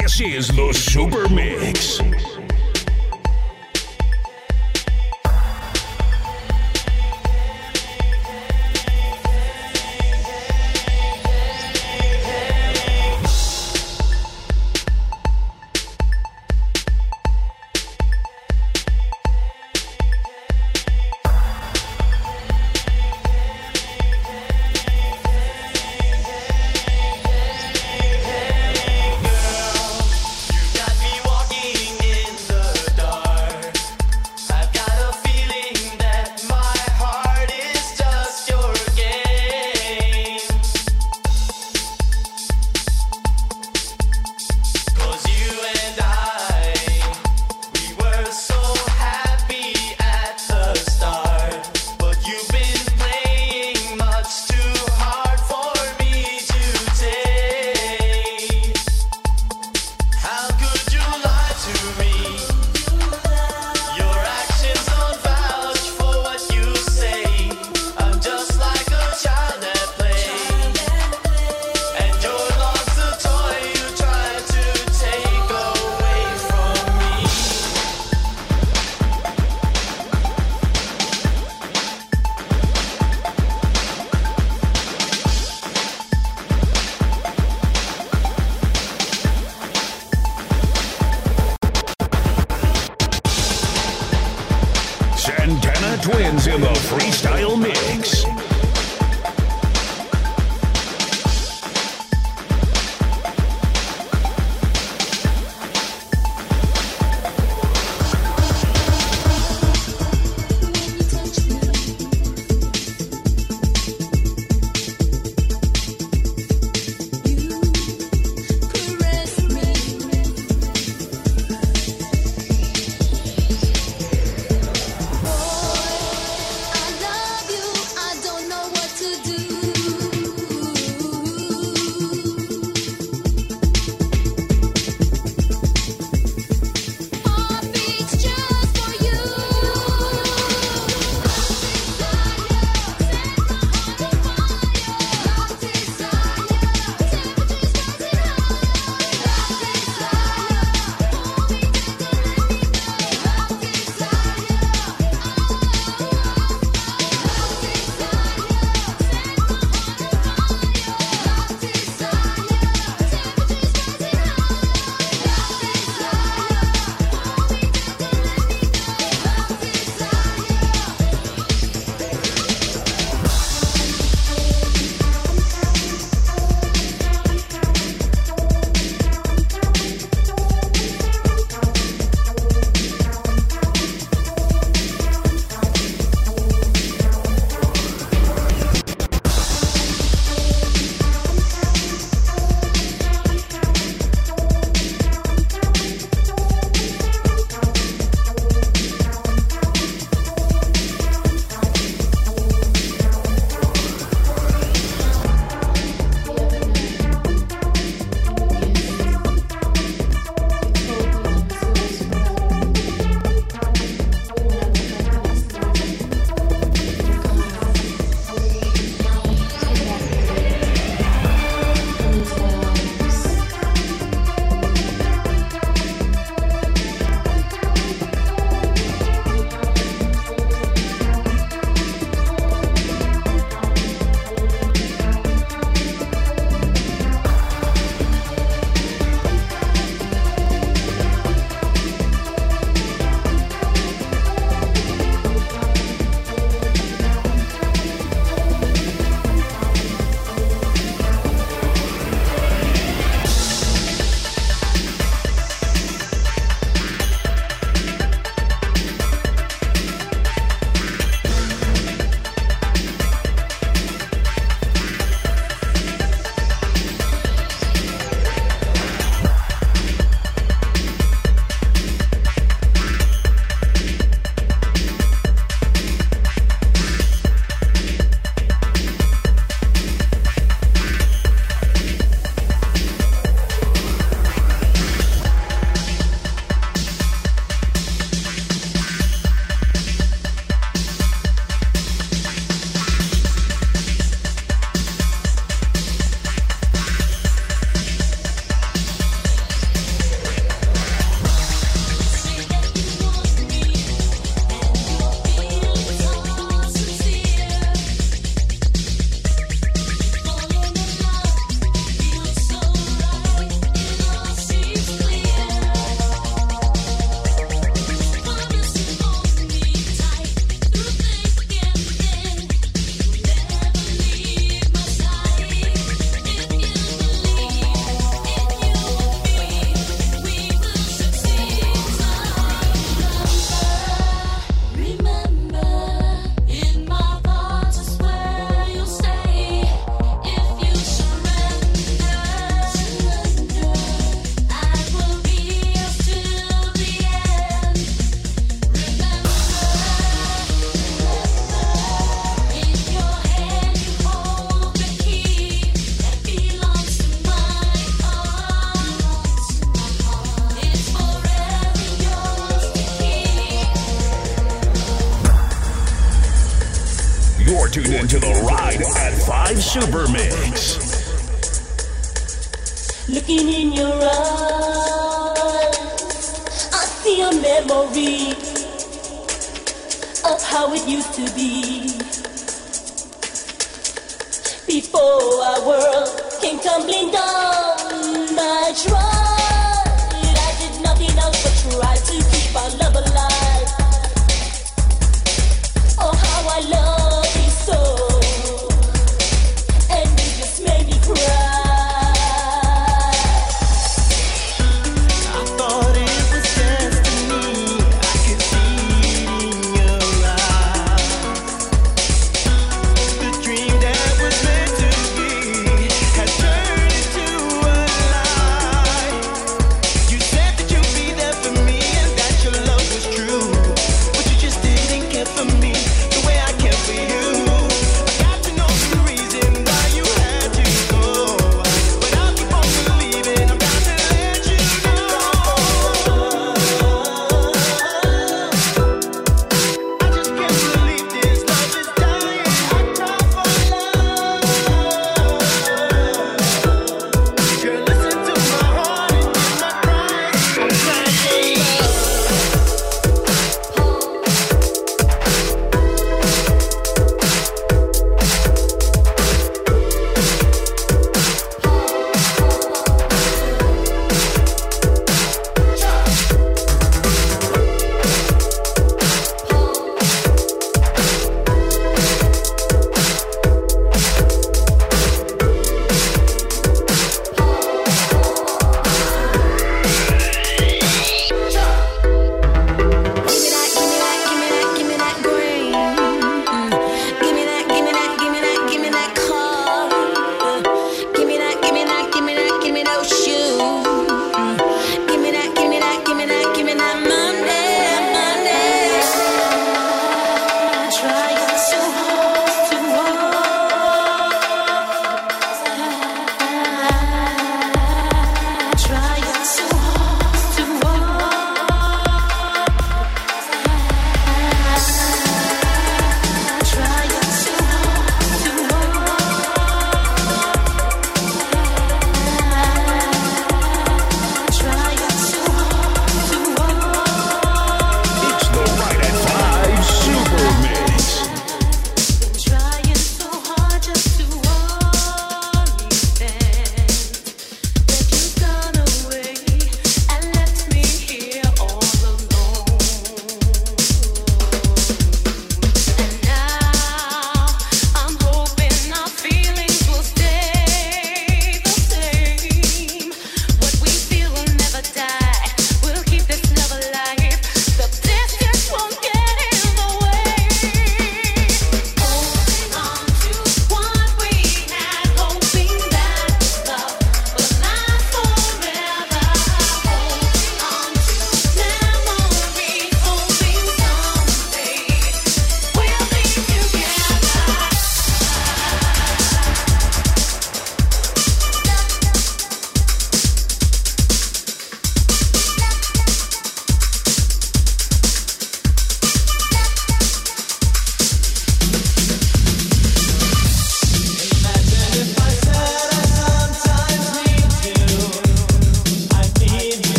This is the Super Mix.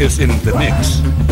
Is in the mix.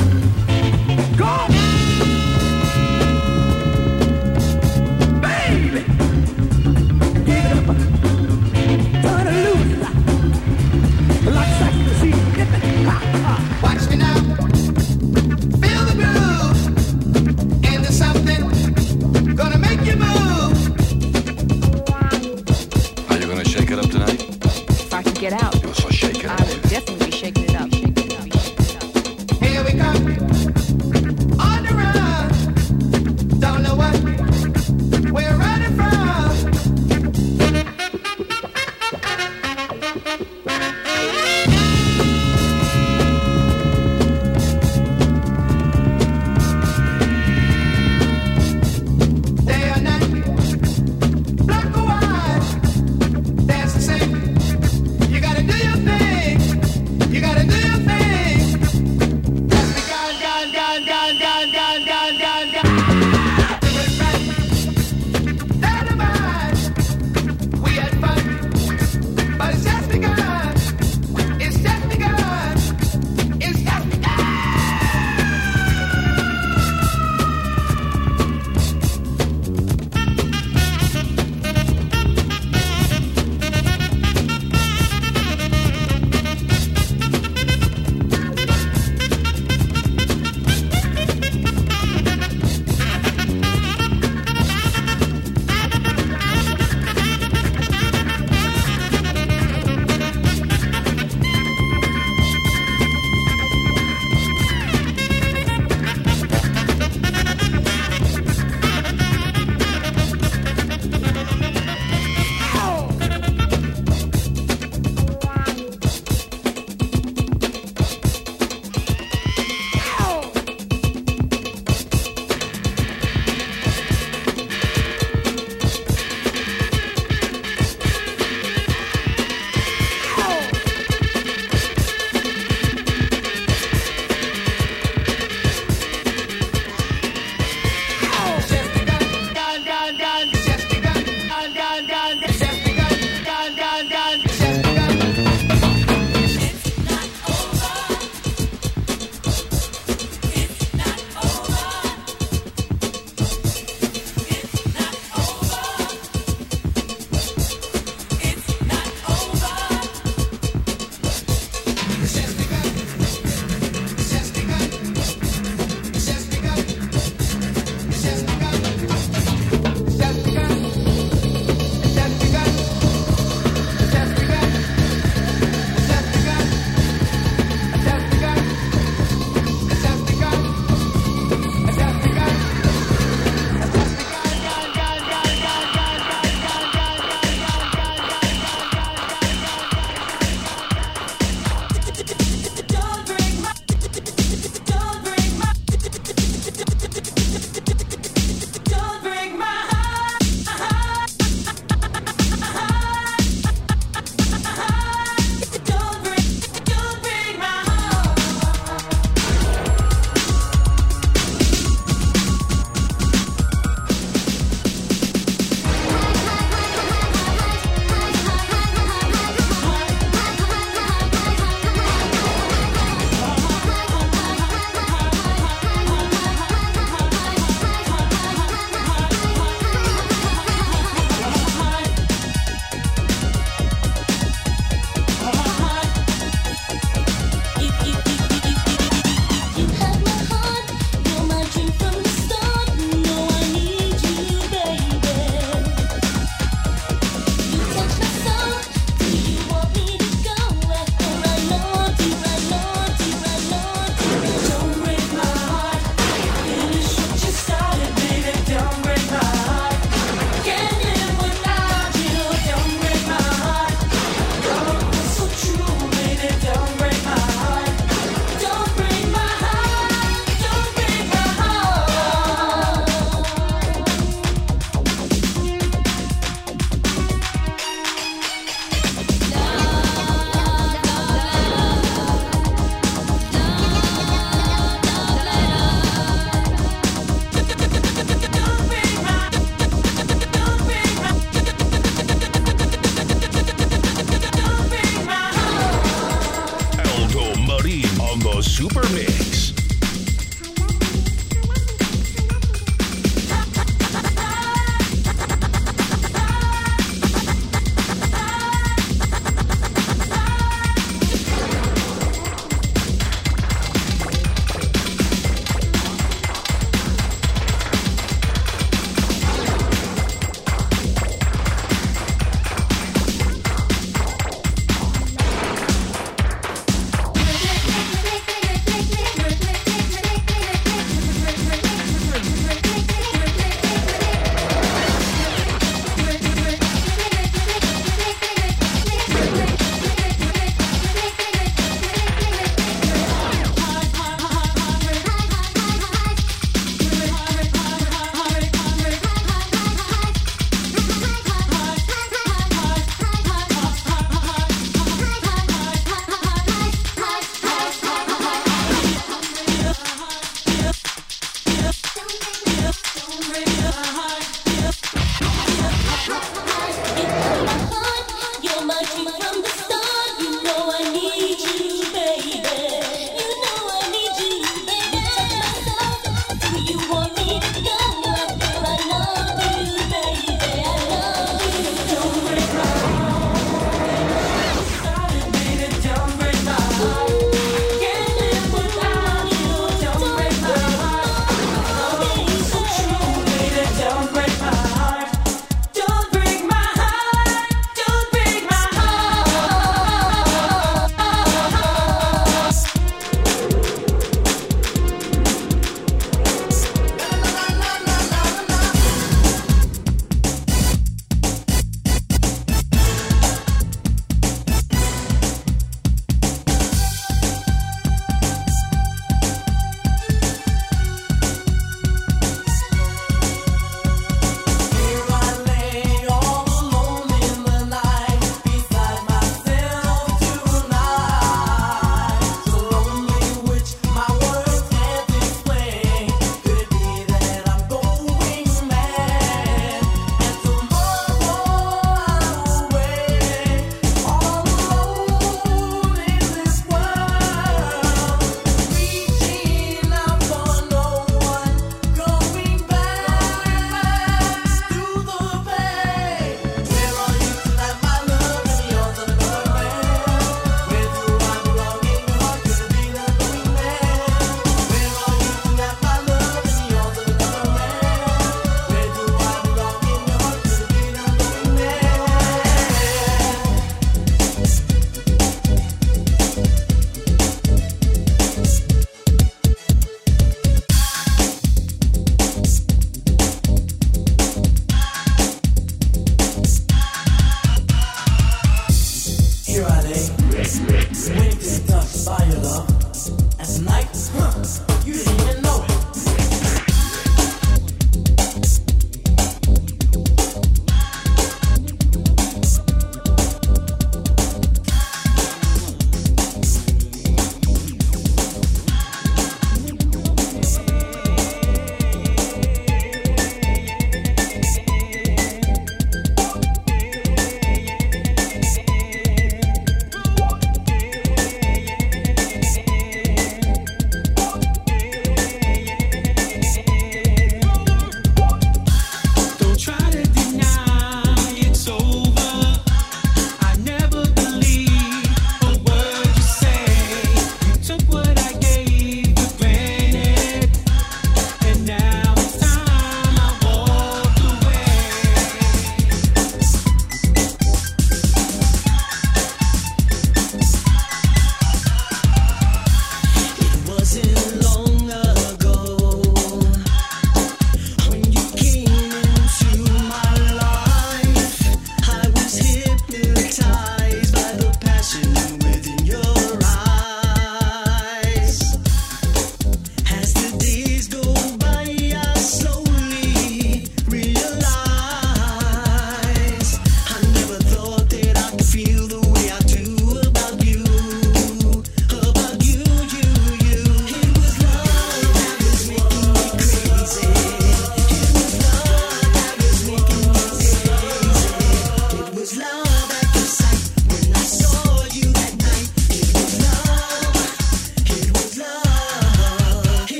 Super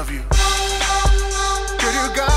love you. Girl, you got